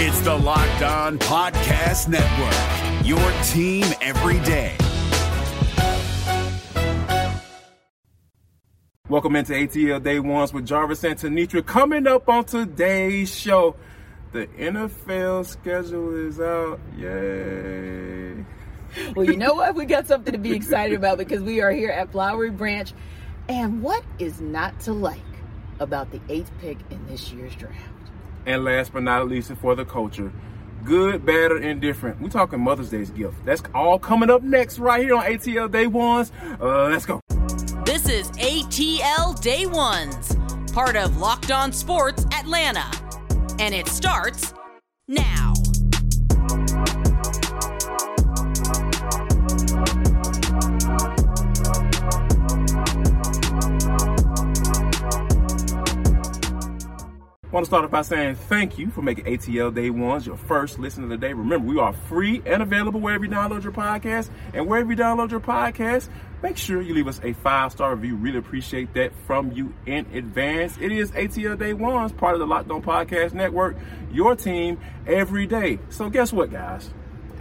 It's the Locked On Podcast Network, your team every day. Welcome into ATL Day Ones with Jarvis and Tenitra. Coming up on today's show, the NFL schedule is out. Yay. Well, you know what? We got something to be excited about because we are here at Flowery Branch. And what is not to like about the eighth pick in this year's draft? And last but not least, for the culture, good, bad, or indifferent. We're talking Mother's Day's gift. That's all coming up next right here on ATL Day Ones. Uh, let's go. This is ATL Day Ones, part of Locked On Sports Atlanta. And it starts now. Want to start off by saying thank you for making ATL Day Ones your first listen of the day. Remember, we are free and available wherever you download your podcast. And wherever you download your podcast, make sure you leave us a five star review. Really appreciate that from you in advance. It is ATL Day Ones, part of the Locked On Podcast Network, your team every day. So, guess what, guys?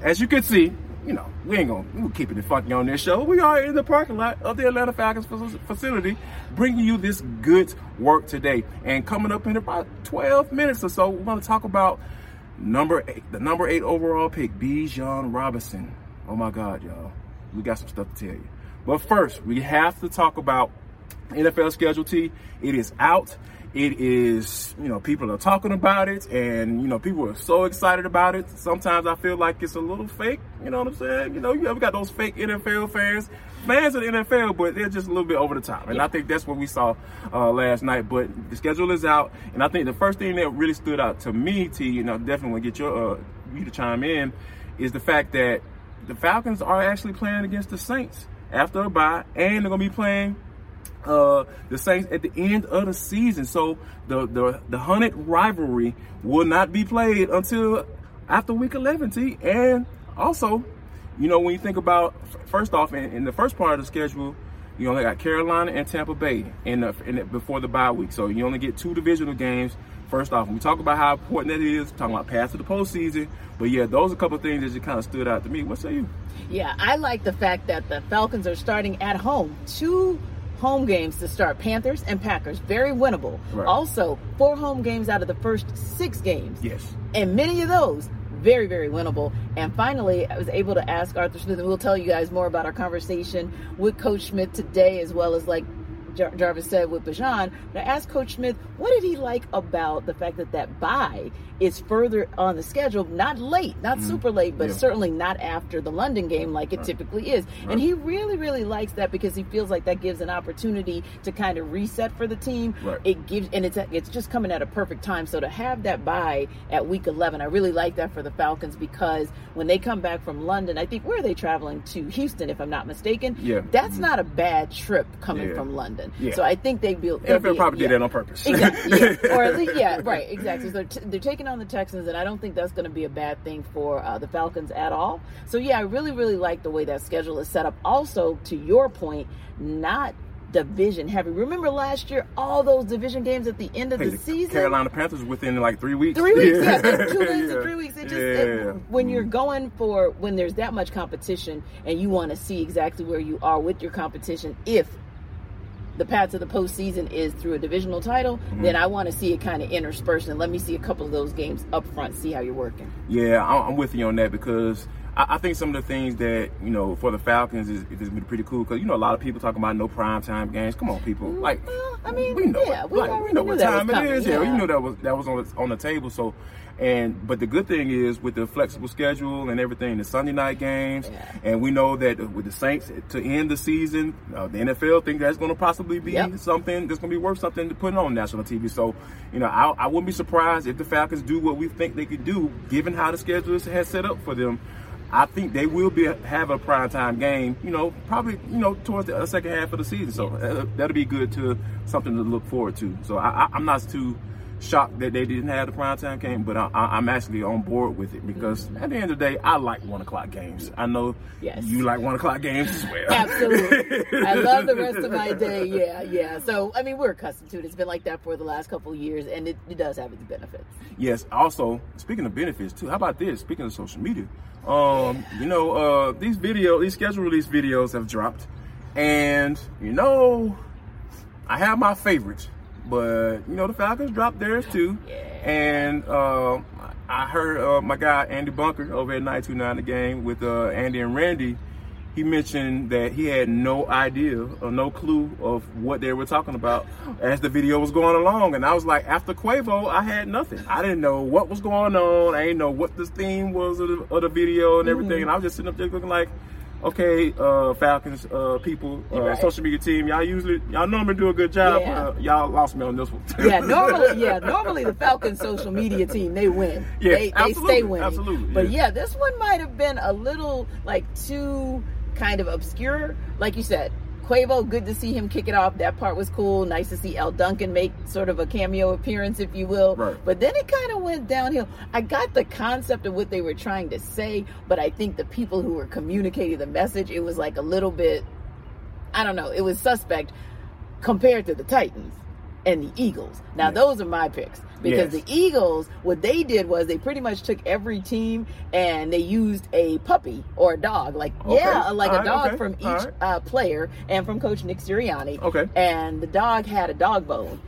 As you can see, you know, we ain't gonna we're keeping it funky on this show. We are in the parking lot of the Atlanta Falcons facility, bringing you this good work today. And coming up in about 12 minutes or so, we're gonna talk about number eight, the number eight overall pick, Bijan Robinson. Oh my God, y'all, we got some stuff to tell you. But first, we have to talk about NFL schedule T. It is out. It is, you know, people are talking about it and, you know, people are so excited about it. Sometimes I feel like it's a little fake. You know what I'm saying? You know, you ever got those fake NFL fans, fans of the NFL, but they're just a little bit over the top. And yeah. I think that's what we saw uh, last night. But the schedule is out. And I think the first thing that really stood out to me, T, you know, definitely want to get your, uh, you to chime in, is the fact that the Falcons are actually playing against the Saints after a bye, and they're going to be playing uh, the Saints at the end of the season. So the the the hunted rivalry will not be played until after week 11. T and also, you know, when you think about first off in, in the first part of the schedule. You only got Carolina and Tampa Bay in the, in the, before the bye week, so you only get two divisional games. First off, we talk about how important that is, talking about pass to the postseason. But yeah, those are a couple things that just kind of stood out to me. What say you? Yeah, I like the fact that the Falcons are starting at home. Two home games to start Panthers and Packers. Very winnable. Right. Also, four home games out of the first six games. Yes. And many of those very, very winnable. And finally, I was able to ask Arthur Smith, and we'll tell you guys more about our conversation with Coach Smith today, as well as like Jar- Jarvis said with Bijan. But I asked Coach Smith, what did he like about the fact that that bye is further on the schedule, not late, not mm super late, but yeah. certainly not after the London game like it right. typically is. Right. And he really, really likes that because he feels like that gives an opportunity to kind of reset for the team. Right. It gives, and it's it's just coming at a perfect time. So to have that bye at week 11, I really like that for the Falcons because when they come back from London, I think where are they traveling to? Houston, if I'm not mistaken. Yeah. That's mm not a bad trip coming yeah. from London. Yeah. So I think they built. NFL probably yeah. did that on purpose. Exactly. Yeah. or at least, yeah, right, exactly. So they're, t- they're taking on the Texans, and I don't think that's going to be a bad thing for uh, the Falcons at all. So yeah, I really, really like the way that schedule is set up. Also, to your point, not division heavy. Remember last year, all those division games at the end of hey, the season. Carolina Panthers within like three weeks. Three weeks, yeah, yeah. two games yeah. in three weeks. It just yeah. it, when you're going for when there's that much competition and you want to see exactly where you are with your competition, if the path to the postseason is through a divisional title, mm-hmm. then I want to see it kind of interspersed and let me see a couple of those games up front, see how you're working. Yeah, I'm with you on that because I, think some of the things that you know for the Falcons is, is pretty cool because you know a lot of people talking about no prime time games. Come on, people! Mm, like, well, I mean, we know, yeah, we, like, we know what time it is. Yeah. yeah, we knew that was that was on the, on the table. So and but the good thing is with the flexible schedule and everything, the Sunday night games, yeah. and we know that with the Saints to end the season, uh, the NFL think that's going to possibly be yep. something that's going to be worth something to put on national TV. So, you know, I, I wouldn't be surprised if the Falcons do what we think they could do, given how the schedule has set up for them. I think they will be have a prime time game. You know, probably you know towards the second half of the season. So uh, that'll be good to something to look forward to. So I, am not too shocked that they didn't have the primetime game, but I, I, I'm actually on board with it because at the end of the day, I like one o'clock games. I know Yes. you like one o'clock games as well. Absolutely. I love the rest of my day. Yeah, yeah. So, I mean, we're accustomed to it. It's been like that for the last couple of years, and it, it does have its benefits. Yes. Also, speaking of benefits too, how about this? Speaking of social media, um, you know, uh, these video, these schedule release videos have dropped, and you know, I have my favorites, but you know, the Falcons dropped theirs too, and uh, I heard uh, my guy Andy Bunker over at 929 the game with uh, Andy and Randy. He mentioned that he had no idea or no clue of what they were talking about as the video was going along. And I was like, after Quavo, I had nothing. I didn't know what was going on. I didn't know what the theme was of the, of the video and everything. And I was just sitting up there looking like, okay, uh, Falcons uh, people, uh, Right. social media team, y'all usually, y'all normally do a good job. Yeah. Uh, y'all lost me on this one. Yeah, normally, yeah, normally the Falcons social media team they win. Yeah, they, they stay winning. absolutely, But yeah. yeah, this one might have been a little like too kind of obscure. Like you said, Quavo, good to see him kick it off. That part was cool. Nice to see El Duncan make sort of a cameo appearance, if you will. Right. But then it kind of went downhill. I got the concept of what they were trying to say, but I think the people who were communicating the message, it was like a little bit I don't know, it was suspect compared to the Titans and the Eagles. Now, Yeah. those are my picks because Yes. the Eagles, what they did was they pretty much took every team and they used a puppy or a dog, like Okay. yeah, like All a right, dog okay. from each right. uh, player and from Coach Nick Sirianni. Okay. and the dog had a dog bone.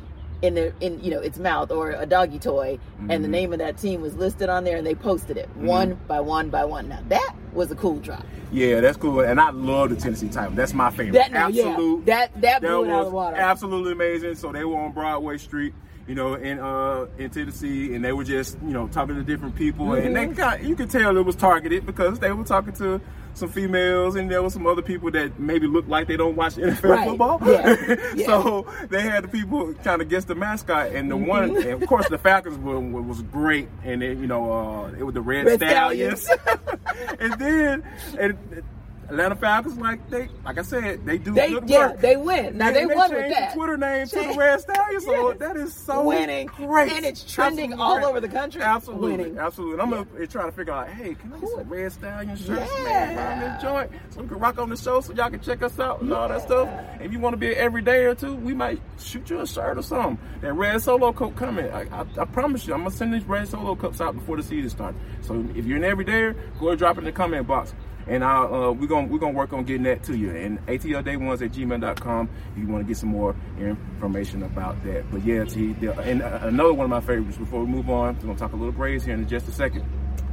In the in you know its mouth or a doggy toy, and the Mm-hmm. name of that team was listed on there, and they posted it one by one by one. Now that was a cool drop. Yeah, that's cool. And I love the Tennessee Titans. That's my favorite. That- no, yeah. Absolute. That- that blew it out of was the water. Absolutely amazing. So they were on Broadway Street, you know, in uh in Tennessee, and they were just you know talking to different people, and they Mm-hmm. got you could tell it was targeted because they were talking to some females, and there was some other people that maybe looked like they don't watch NFL Right. football. Yeah. Yeah. so they had the people kind of guess the mascot, and the one, Mm-hmm. and of course, the Falcons were, was great, and then you know uh, it was the Red, Red Stallions. Stallions. and then and Atlanta Falcons, like they, like I said, they do They good yeah, work. they win. Now And they won with that. The Twitter name to the Red Stallions, so Yes. that is so Winning. great, And it's trending Absolutely all great. over the country. Absolutely, Winning. absolutely. And I'm up here trying to figure out, hey, can I get some Red Stallion shirts, Yeah. man, this joint, so we can rock on the show, so y'all can check us out and all that stuff. If you want to be an everyday or two, we might shoot you a shirt or something. That red solo coat coming. I, I, I promise you, I'm gonna send these red solo cups out before the season starts. So if you're an everydayer, go ahead and drop it in the comment box. And I, uh, we're gonna we're gonna work on getting that to you. And atlday1s at gmail.com if you want to get some more information about that. But yeah, T, and uh, another one of my favorites. Before we move on, we're gonna talk a little Braves here in just a second.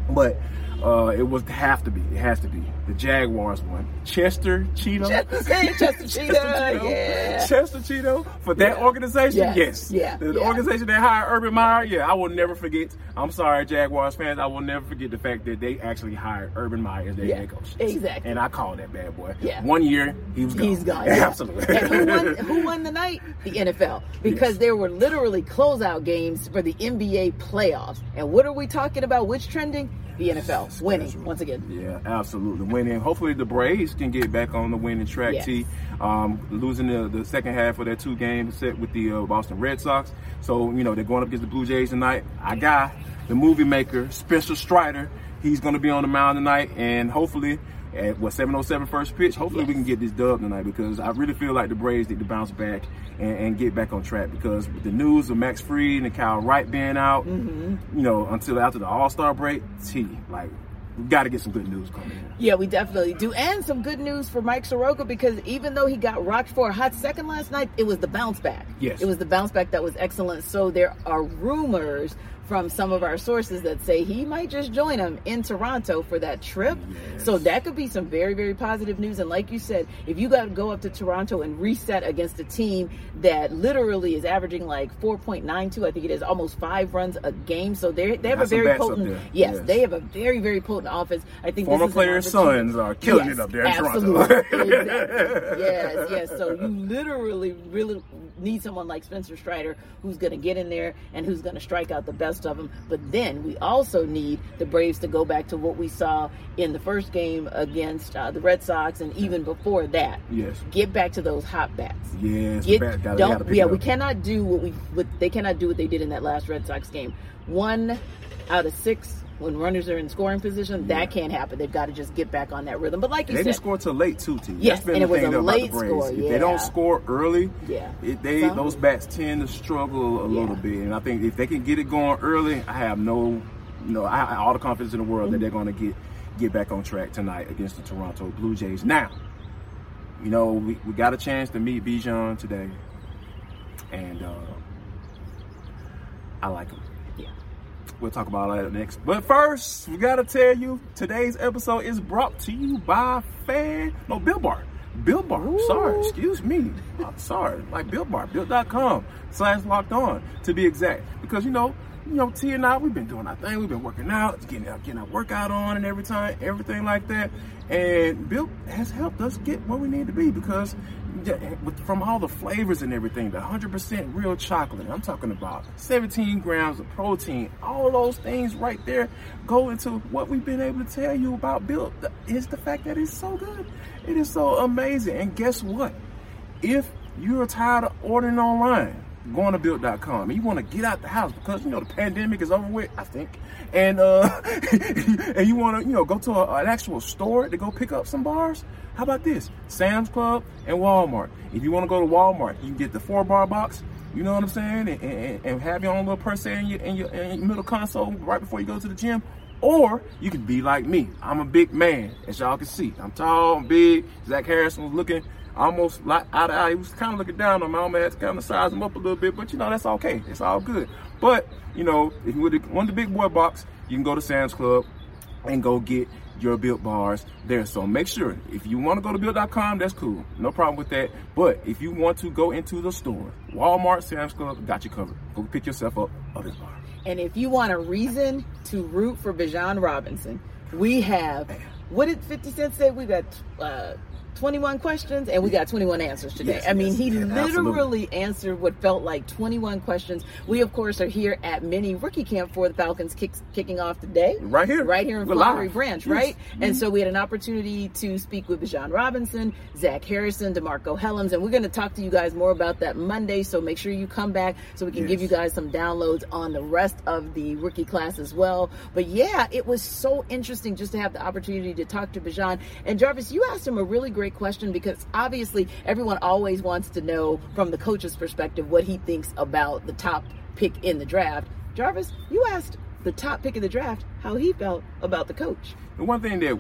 But uh, it was have to be. It has to be the Jaguars one. Chester Cheeto. Chester, say Chester Cheetah, yeah. Chester Cheeto for that organization. Yes, Yes. yeah, The, yeah. organization that hired Urban Meyer. Yeah, I will never forget. I'm sorry, Jaguars fans. I will never forget the fact that they actually hired Urban Meyer as their Yeah, head coach. exactly. And I called that bad boy. Yeah. One year he was gone. He's gone. yeah. Absolutely. And who won, who won the night? The NFL. Because Yes. there were literally closeout games for the NBA playoffs. And what are we talking about? Which trending? The NFL. Winning, once again. Yeah, absolutely. Winning. Hopefully the Braves can get back on the winning track. Yes. T. Um, losing the, the second half of their two game set with the uh, Boston Red Sox. So you know they're going up against the Blue Jays tonight. I got the movie maker Spencer Strider. He's going to be on the mound tonight, and hopefully. At what 707 first pitch? Hopefully we can get this dub tonight because I really feel like the Braves need to bounce back and, and get back on track because with the news of Max Fried and Kyle Wright being out, Mm-hmm. you know, until after the All Star break, T like we got to get some good news coming in. Yeah, we definitely do. And some good news for Mike Soroka because even though he got rocked for a hot second last night, it was the bounce back. Yes. It was the bounce back that was excellent. So there are rumors from some of our sources that say he might just join them in Toronto for that trip. So that could be some very, very positive news. And like you said, if you got to go up to Toronto and reset against a team that literally is averaging like 4.92, I think it is almost five runs a game. So they they have a very potent, yes, Yes. they have a very, very potent offense. I think Former this is players' sons are killing Yes, it up there in absolutely. Toronto. exactly. Yes, yes. So you literally, really, need someone like Spencer Strider who's going to get in there and who's going to strike out the best of them. But then we also need the Braves to go back to what we saw in the first game against uh, the Red Sox and even before that. Yes. Get back to those hot bats. Yes, Get, bat- gotta- don't, gotta yeah, we cannot do what we what they cannot do what they did in that last Red Sox game. One out of six when runners are in scoring position, that can't happen. They've got to just get back on that rhythm. But like you They said, didn't score till late too, T. Yes, That's been and the it was a the late score, If they don't score early, Yeah. it, they Some- those bats tend to struggle a Yeah. little bit. And I think if they can get it going early, I have no, no, I have all the confidence in the world Mm-hmm. that they're going to get get back on track tonight against the Toronto Blue Jays. Now, you know, we, we got a chance to meet Bijan today, and uh, I like him. We'll talk about that next. But first, we gotta tell you today's episode is brought to you by Fan No Bill Bar. Bill Bar. Sorry, excuse me. I'm sorry. Like Bill Bar, Built.com slash locked on to be exact. Because you know, you know, T and I, we've been doing our thing. We've been working out, getting out, getting our workout on, and every time, everything like that. And Built has helped us get where we need to be because Eh, from all the flavors and everything, the 100% real chocolate. I'm talking about 17 grams of protein. All those things right there go into what we've been able to tell you about Built. Is the fact that it's so good. It is so amazing. And guess what? If you're tired of ordering online, going to built.com and you want to get out the house because you know the pandemic is over with, I think, and uh, and you want to you know go to a, an actual store to go pick up some bars. How about this? Sam's Club and Walmart. If you want to go to Walmart, you can get the four bar box. You know what I'm saying? And, and, and have your own little purse in your, in your in your middle console right before you go to the gym. Or you can be like me. I'm a big man, as y'all can see. I'm tall, I'm big. Zach Harrison was looking almost like out of eye. He was kind of looking down on me. I almost had to kind of size him up a little bit, but you know, that's okay. It's all good. But, you know, if you want the big boy box, you can go to Sam's Club and go get your built bars there. So make sure if you want to go to built.com, that's cool. No problem with that. But if you want to go into the store, Walmart, Sam's Club, got you covered. Go pick yourself up a built bar. And if you want a reason to root for Bijan Robinson, we have what did 50 Cent say? We got uh, 21 questions and we got 21 answers today. Yes, I mean, yes, he literally absolutely. answered what felt like 21 questions. We, of course, are here at mini rookie camp for the Falcons kick, kicking off today. Right here. Right here in Flowery. Branch, Yes. right? Mhm. And so we had an opportunity to speak with Bijan Robinson, Zach Harrison, DeMarcco Hellams, and we're going to talk to you guys more about that Monday. So make sure you come back so we can give you guys some downloads on the rest of the rookie class as well. But yeah, it was so interesting just to have the opportunity to talk to Bijan. And Jarvis, you asked him a really great question because obviously everyone always wants to know from the coach's perspective what he thinks about the top pick in the draft. Jarvis, you asked the top pick in the draft how he felt about the coach. The one thing that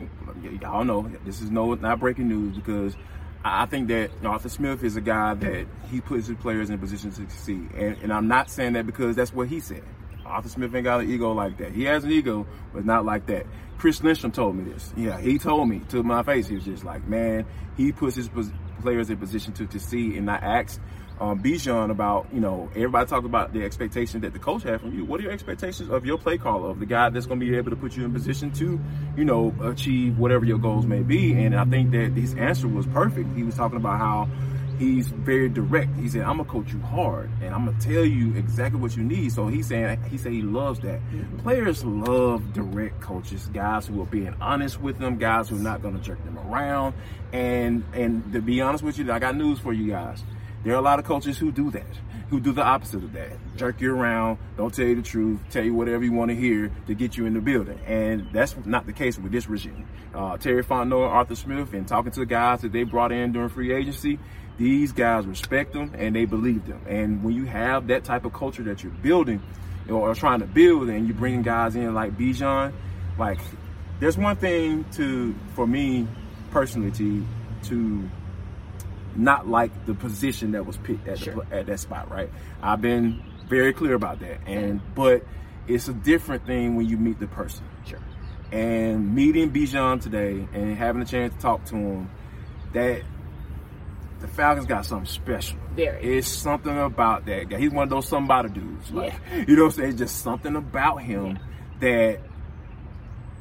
y'all know, this is no not breaking news because I I think that Arthur Smith is a guy that he puts his players in a position to succeed, and, and I'm not saying that because that's what he said. Arthur Smith ain't got an ego like that. He has an ego, but not like that. Chris Lindstrom told me this. Yeah, he told me to my face. He was just like, man, he puts his players in position to succeed, and I asked um, Bijan about, you know, everybody talked about the expectation that the coach had from you. What are your expectations of your play caller, of the guy that's going to be able to put you in position to, you know, achieve whatever your goals may be? And I think that his answer was perfect. He was talking about how he's very direct. He said, "I'm gonna coach you hard, and I'm gonna tell you exactly what you need." So he's saying he said he loves that. Mm-hmm. Players love direct coaches, guys who are being honest with them, guys who are not gonna jerk them around. And and to be honest with you, I got news for you guys. There are a lot of coaches who do that, who do the opposite of that. Jerk you around, don't tell you the truth, tell you whatever you want to hear to get you in the building. And that's not the case with this regime. Uh, Terry Fontenot Arthur Smith, and talking to the guys that they brought in during free agency, these guys respect them and they believe them. And when you have that type of culture that you're building or trying to build, and you bring guys in like Bijan, like there's one thing to for me personally to to not like the position that was picked at, Sure. the, at that spot, right? I've been very clear about that, and but it's a different thing when you meet the person. Sure. And meeting Bijan today and having a chance to talk to him, that the Falcons got something special. Very. It's something about that guy. He's one of those somebody dudes. Like, you know what I'm saying? Just something about him that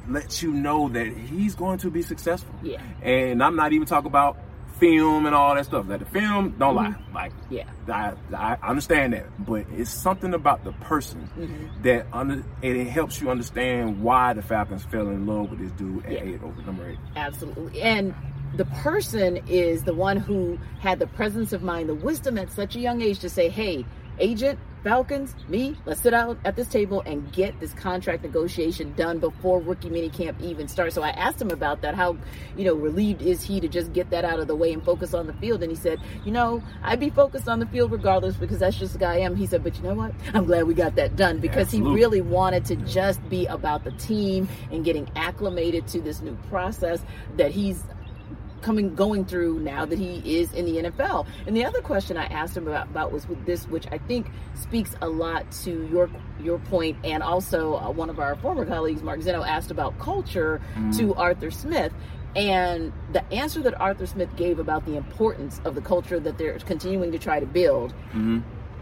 lets you know that he's going to be successful. Yeah. And I'm not even talking about film and all that stuff. Like the film, don't lie. Like Yeah. I, I understand that, but it's something about the person Mm-hmm. that under and it helps you understand why the Falcons fell in love with this dude at Yeah. eight over number eight. Absolutely. And the person is the one who had the presence of mind, the wisdom at such a young age to say, hey, agent, Falcons, me, let's sit out at this table and get this contract negotiation done before rookie minicamp even starts. So I asked him about that. How, you know, relieved is he to just get that out of the way and focus on the field? And he said, you know, I'd be focused on the field regardless because that's just the guy I am. He said, but you know what? I'm glad we got that done because he really wanted to just be about the team and getting acclimated to this new process that he's coming going through now that he is in the NFL. And the other question I asked him about, about was with this, which I think speaks a lot to your your point, and also uh, one of our former colleagues, Mark Zeno, asked about culture to Arthur Smith. And the answer that Arthur Smith gave about the importance of the culture that they're continuing to try to build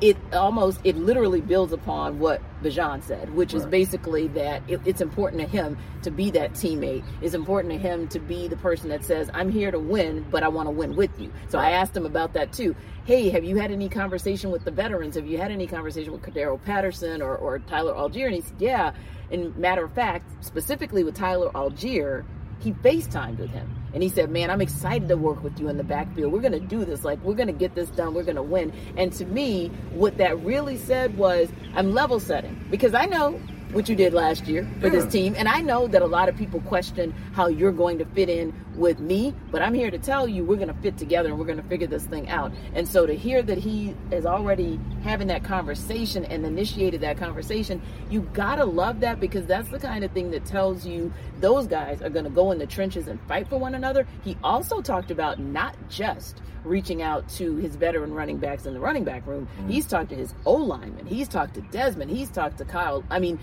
it almost it literally builds upon what Bijan said, which is basically that it, it's important to him to be that teammate. It's important to him to be the person that says, "I'm here to win, but I want to win with you." So I asked him about that too. Hey, have you had any conversation with the veterans? Have you had any conversation with Cordarrelle Patterson or, or Tyler Allgeier? And he said, "Yeah." And matter of fact, specifically with Tyler Allgeier, he FaceTimed with him and he said, Man, I'm excited to work with you in the backfield. We're going to do this. Like, we're going to get this done. We're going to win. And to me, what that really said was, I'm level setting because I know what you did last year for this team. And I know that a lot of people question how you're going to fit in with me, but I'm here to tell you we're going to fit together and we're going to figure this thing out. And so to hear that he is already having that conversation and initiated that conversation, you got to love that because that's the kind of thing that tells you those guys are going to go in the trenches and fight for one another. He also talked about not just reaching out to his veteran running backs in the running back room. Mm. He's talked to his O lineman. He's talked to Desmond. He's talked to Kyle. I mean,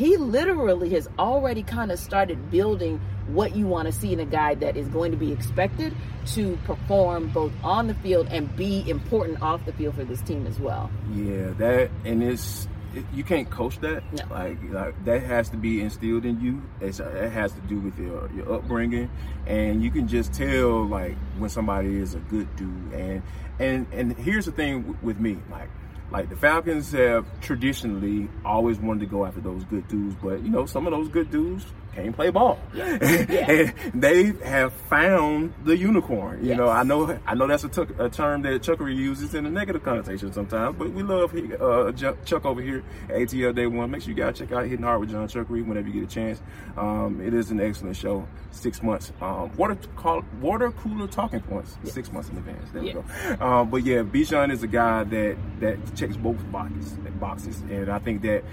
he literally has already kind of started building what you want to see in a guy that is going to be expected to perform both on the field and be important off the field for this team as well. Yeah, that and it's it, you can't coach that. No. Like, like that has to be instilled in you. It's, it has to do with your your upbringing, and you can just tell like when somebody is a good dude. And and and here's the thing w- with me, like. Like the Falcons have traditionally always wanted to go after those good dudes, but you know some of those good dudes can't play ball. and they have found the unicorn. You know, I know I know that's a, term that Chuckery uses in a negative connotation sometimes, but we love uh, Chuck over here at ATL Day One. Make sure you guys check out Hitting Hard with John Chuckery whenever you get a chance. Um, it is an excellent show. Six months. Um, water call, water cooler talking points. Six months in advance. There Yeah. we go. Um, but yeah, Bijan is a guy that that checks both boxes, boxes, and I think that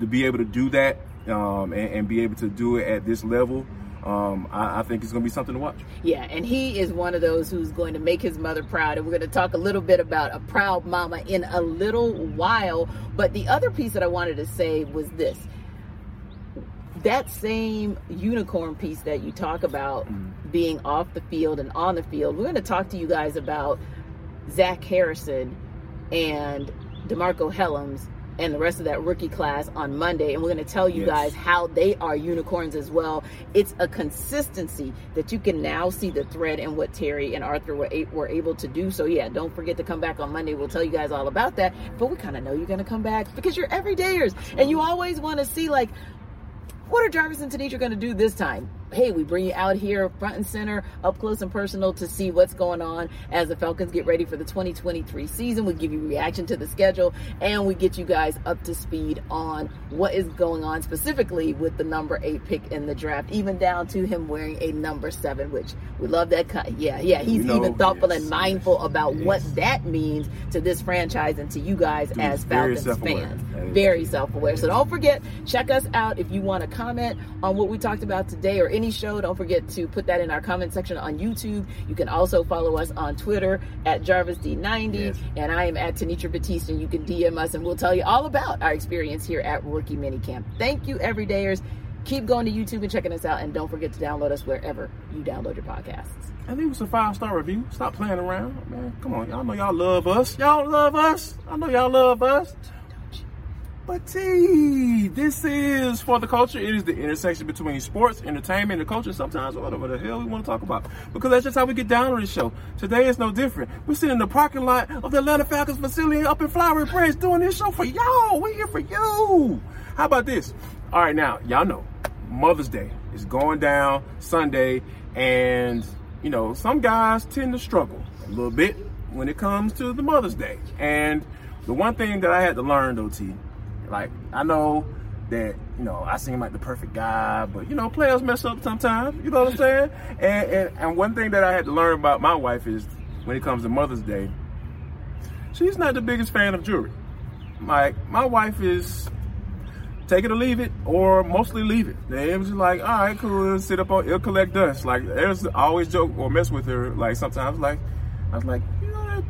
to be able to do that um, and, and be able to do it at this level. Um, I, I think it's going to be something to watch. Yeah, and he is one of those who's going to make his mother proud. And we're going to talk a little bit about a proud mama in a little while. But the other piece that I wanted to say was this that same unicorn piece that you talk about being off the field and on the field, we're going to talk to you guys about Zach Harrison and DeMarcco Hellams and the rest of that rookie class on Monday. And we're going to tell you Yes. guys how they are unicorns as well. It's a consistency that you can now see the thread in what Terry and Arthur were, a- were able to do. So, yeah, don't forget to come back on Monday. We'll tell you guys all about that. But we kind of know you're going to come back because you're everydayers and you always want to see, like, what are Jarvis and Tenitra going to do this time? Hey, we bring you out here front and center, up close and personal to see what's going on as the Falcons get ready for the 2023 season. We give you reaction to the schedule and we get you guys up to speed on what is going on specifically with the number eight pick in the draft, even down to him wearing a number seven, which we love that cut. Yeah, yeah, he's know, even thoughtful yes, and mindful yes, about yes. what that means to this franchise and to you guys Dude, as Falcons fans. Very self-aware. So don't forget, check us out if you want to comment on what we talked about today or any show. Don't forget to put that in our comment section on YouTube. You can also follow us on Twitter at JarvisD90, Yes. and I am at Tenitra Batiste. You can DM us, and we'll tell you all about our experience here at Rookie Minicamp. Thank you, everydayers. Keep going to YouTube and checking us out, and don't forget to download us wherever you download your podcasts. And leave us a five star review. Stop playing around, man. Come on, y'all know y'all love us. Y'all love us. I know y'all love us. But T, this is for the culture. It is the intersection between sports, entertainment, and culture. Sometimes whatever the hell we want to talk about, because that's just how we get down on this show. Today is no different. We're sitting in the parking lot of the Atlanta Falcons facility up in Flowery Branch doing this show for y'all. We're here for you. How about this? All right, now y'all know Mother's Day is going down Sunday, and you know some guys tend to struggle a little bit when it comes to the Mother's Day. And the one thing that I had to learn though, T, like I know that you know I seem like the perfect guy, but you know players mess up sometimes. You know what I'm saying? And, and and one thing that I had to learn about my wife is when it comes to Mother's Day, she's not the biggest fan of jewelry. Like my wife is take it or leave it, or mostly leave it. They was just like, all right, cool, sit up on, it'll collect dust. Like there's always joke or mess with her. Like sometimes, like I was like, you know that,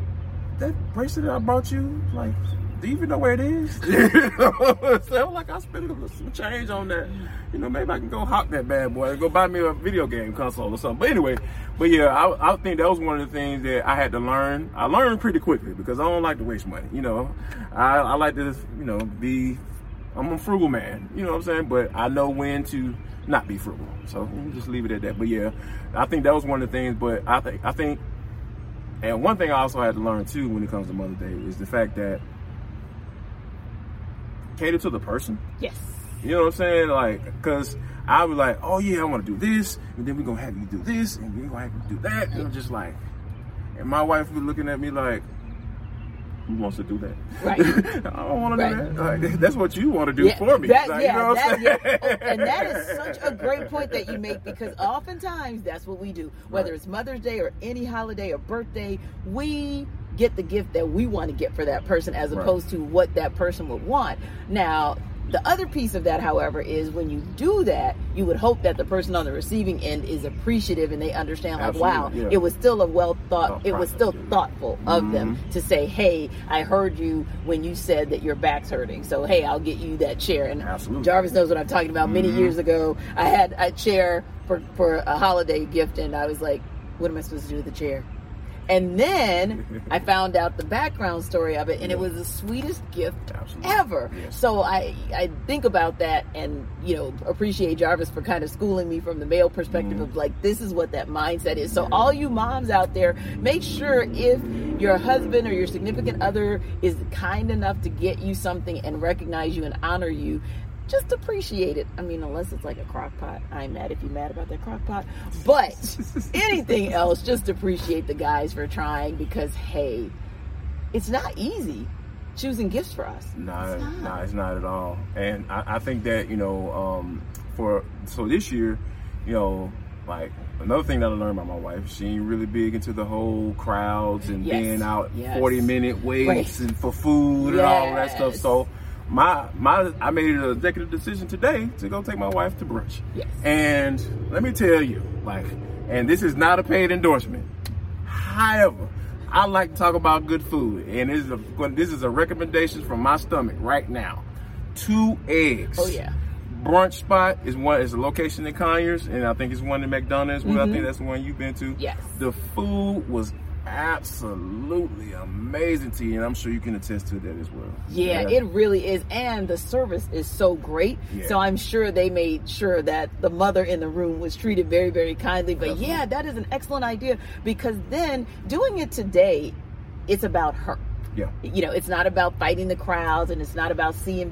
that bracelet I brought you, like do you even know where it is? so like I spent some change on that. You know, maybe I can go hop that bad boy and go buy me a video game console or something. But anyway, but yeah, I, I think that was one of the things that I had to learn. I learned pretty quickly because I don't like to waste money. You know, I, I like to, you know, be. I'm a frugal man. You know what I'm saying? But I know when to not be frugal. So just leave it at that. But yeah, I think that was one of the things. But I think I think, and one thing I also had to learn too when it comes to Mother's Day is the fact that cater to the person. Yes. You know what I'm saying? Like, because I was like, oh yeah, I want to do this, and then we're going to have you do this, and we're going to have you do that. And I'm just like, and my wife was looking at me like, who wants to do that? Right. I don't want to Right. do that. Like, that's what you want to do Yeah, for me. that- Like, yeah, you know that- yeah. Oh, and that is such a great point that you make because oftentimes that's what we do. Whether Right. it's Mother's Day or any holiday or birthday, we get the gift that we want to get for that person as opposed to what that person would want. Now, the other piece of that, however, is when you do that, you would hope that the person on the receiving end is appreciative and they understand, like, wow, yeah. it was still a well thought, Thought it was still yeah. thoughtful of them Mhm. to say, hey, I heard you when you said that your back's hurting. So, hey, I'll get you that chair. And Absolutely. Jarvis knows what I'm talking about. Many Mhm. years ago, I had a chair for, for a holiday gift, and I was like, what am I supposed to do with the chair? And then I found out the background story of it, and it was the sweetest gift Absolutely. ever. Yes. So I, I think about that and, you know, appreciate Jarvis for kind of schooling me from the male perspective mm. of like, this is what that mindset is. So all you moms out there, make sure if your husband or your significant other is kind enough to get you something and recognize you and honor you, just appreciate it. I mean, unless it's like a crock pot. I'm mad if you're mad about that crock pot. But anything else, just appreciate the guys for trying because, hey, it's not easy choosing gifts for us. No, It's not. no, it's not at all. And I, I think that you know, um, for so this year, you know, like another thing that I learned about my wife, she ain't really big into the whole crowds and Yes, being out yes. forty minute waits Right. and for food and all that stuff. So my my I made an executive decision today to go take my wife to brunch. Yes. And let me tell you, like, and this is not a paid endorsement. However, I like to talk about good food, and this is a this is a recommendation from my stomach right now. Two eggs. Oh, yeah. Brunch spot is one is a location in Conyers, and I think it's one in McDonough. Well, I think that's the one you've been to. Mm-hmm. Yes. The food was absolutely amazing to you, and I'm sure you can attest to that as well. Yeah, it really is. And the service is so great. Yeah. So I'm sure they made sure that the mother in the room was treated very, very kindly. But Definitely. yeah, that is an excellent idea because then doing it today, it's about her. Yeah. You know, it's not about fighting the crowds and it's not about seen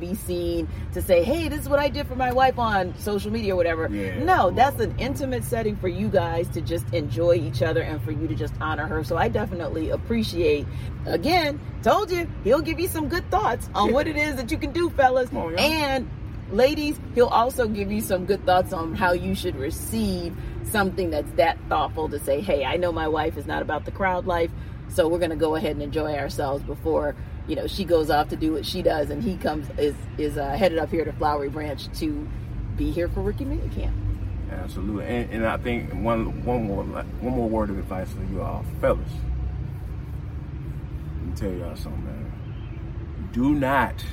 to say, hey, this is what I did for my wife on social media or whatever. Yeah. No, that's an intimate setting for you guys to just enjoy each other and for you to just honor her. So I definitely appreciate, again, told you, he'll give you some good thoughts on what it is that you can do, fellas. Yeah. And ladies, he'll also give you some good thoughts on how you should receive something that's that thoughtful to say, hey, I know my wife is not about the crowd life, so we're gonna go ahead and enjoy ourselves before you know she goes off to do what she does, and he comes is is uh, headed up here to Flowery Branch to be here for Rookie Mini Camp. Absolutely, and, and I think one one more one more word of advice for you all, fellas. Let me tell y'all something, man. Do not,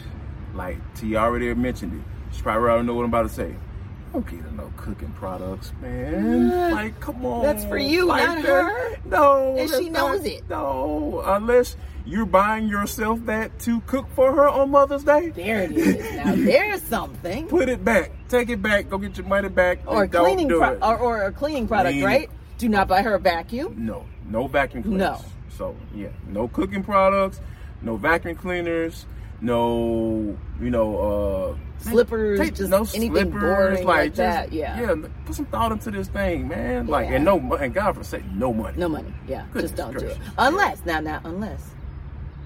like T already mentioned it. She probably already know what I'm about to say. Don't get her no cooking products, man. Uh, like, come on. that's for you, like not that. her. No. And she knows not- it. No, unless you're buying yourself that to cook for her on Mother's Day. There it is. Now there's something. Put it back. Take it back. Go get your money back. Or a cleaning do pro- it. or, or a cleaning product, Clean. right? Do not buy her a vacuum. No, no vacuum cleaners. No. So yeah, no cooking products, no vacuum cleaners, no you know uh Slippers, take- just no anything slippers, boring like just- that, yeah. yeah. Put some thought into this thing, man. Like Yeah. and no and God forsake no money. No money. Yeah, Goodness just don't do it. gracious. Unless now, now, unless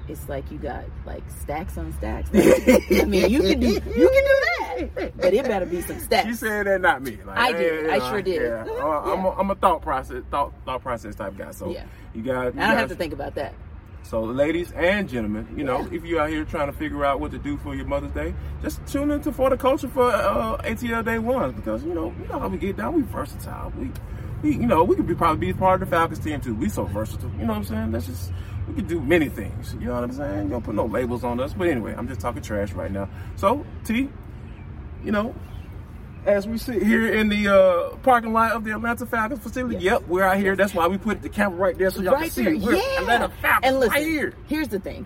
it's like you got like stacks on stacks. I mean, you can do you can do that, but it better be some stacks. She said that, not me. Like, I did. I sure did. Yeah. I'm, Yeah. a, I'm a thought process, thought thought process type guy. So Yeah. you got. You I don't have to think about that. So, ladies and gentlemen, you know, if you're out here trying to figure out what to do for your Mother's Day, just tune into For the Culture for uh, ATL Day One because you know, you know how we get down. We versatile. We, we, you know, we could be probably be part of the Falcons team too. We so versatile. You know what I'm saying? That's just we could do many things. You know what I'm saying? Don't put no labels on us. But anyway, I'm just talking trash right now. So, T, you know, as we sit here in the uh, parking lot of the Atlanta Falcons facility, yep, we're out here. That's why we put the camera right there so y'all can right see. there, We're yeah. Atlanta Falcons and listen, right here. here's the thing: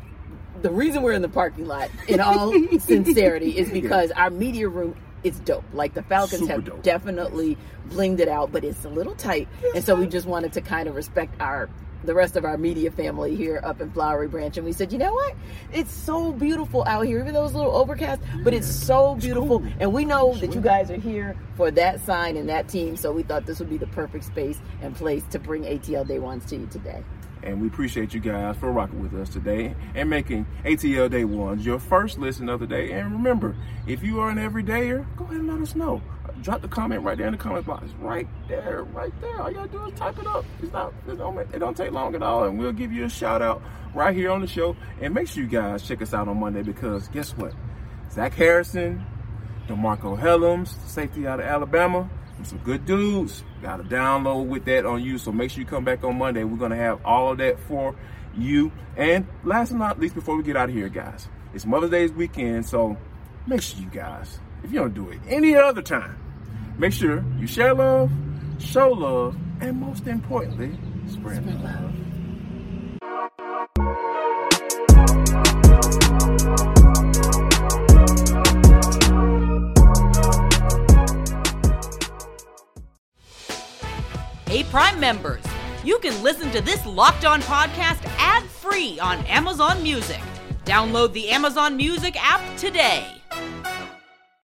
the reason we're in the parking lot, in all sincerity, is because our media room is dope. Like the Falcons Super have dope. definitely blinged it out, but it's a little tight, and so we just wanted to kind of respect our. The rest of our media family here up in Flowery Branch, and we said, you know what? It's so beautiful out here, even though it's a little overcast, but it's so beautiful. And we know that you guys are here for that sign and that team, so we thought this would be the perfect space and place to bring ATL Day Ones to you today. And we appreciate you guys for rocking with us today and making ATL Day Ones your first listen of the day. And remember, if you are an everydayer, go ahead and let us know. Drop the comment right there in the comment box. Right there, right there. All you gotta do is type it up. It's not, it don't, it don't take long at all. And we'll give you a shout out right here on the show. And make sure you guys check us out on Monday because guess what? Zach Harrison, DeMarcco Hellams, safety out of Alabama. Some good dudes. Got a download with that on you. So make sure you come back on Monday. We're to have all of that for you. And last but not least, before we get out of here, guys, it's Mother's Day's weekend. So make sure you guys, if you don't do it any other time, make sure you share love, show love, and most importantly, spread love. Hey, Prime members, you can listen to this Locked On podcast ad free on Amazon Music. Download the Amazon Music app today.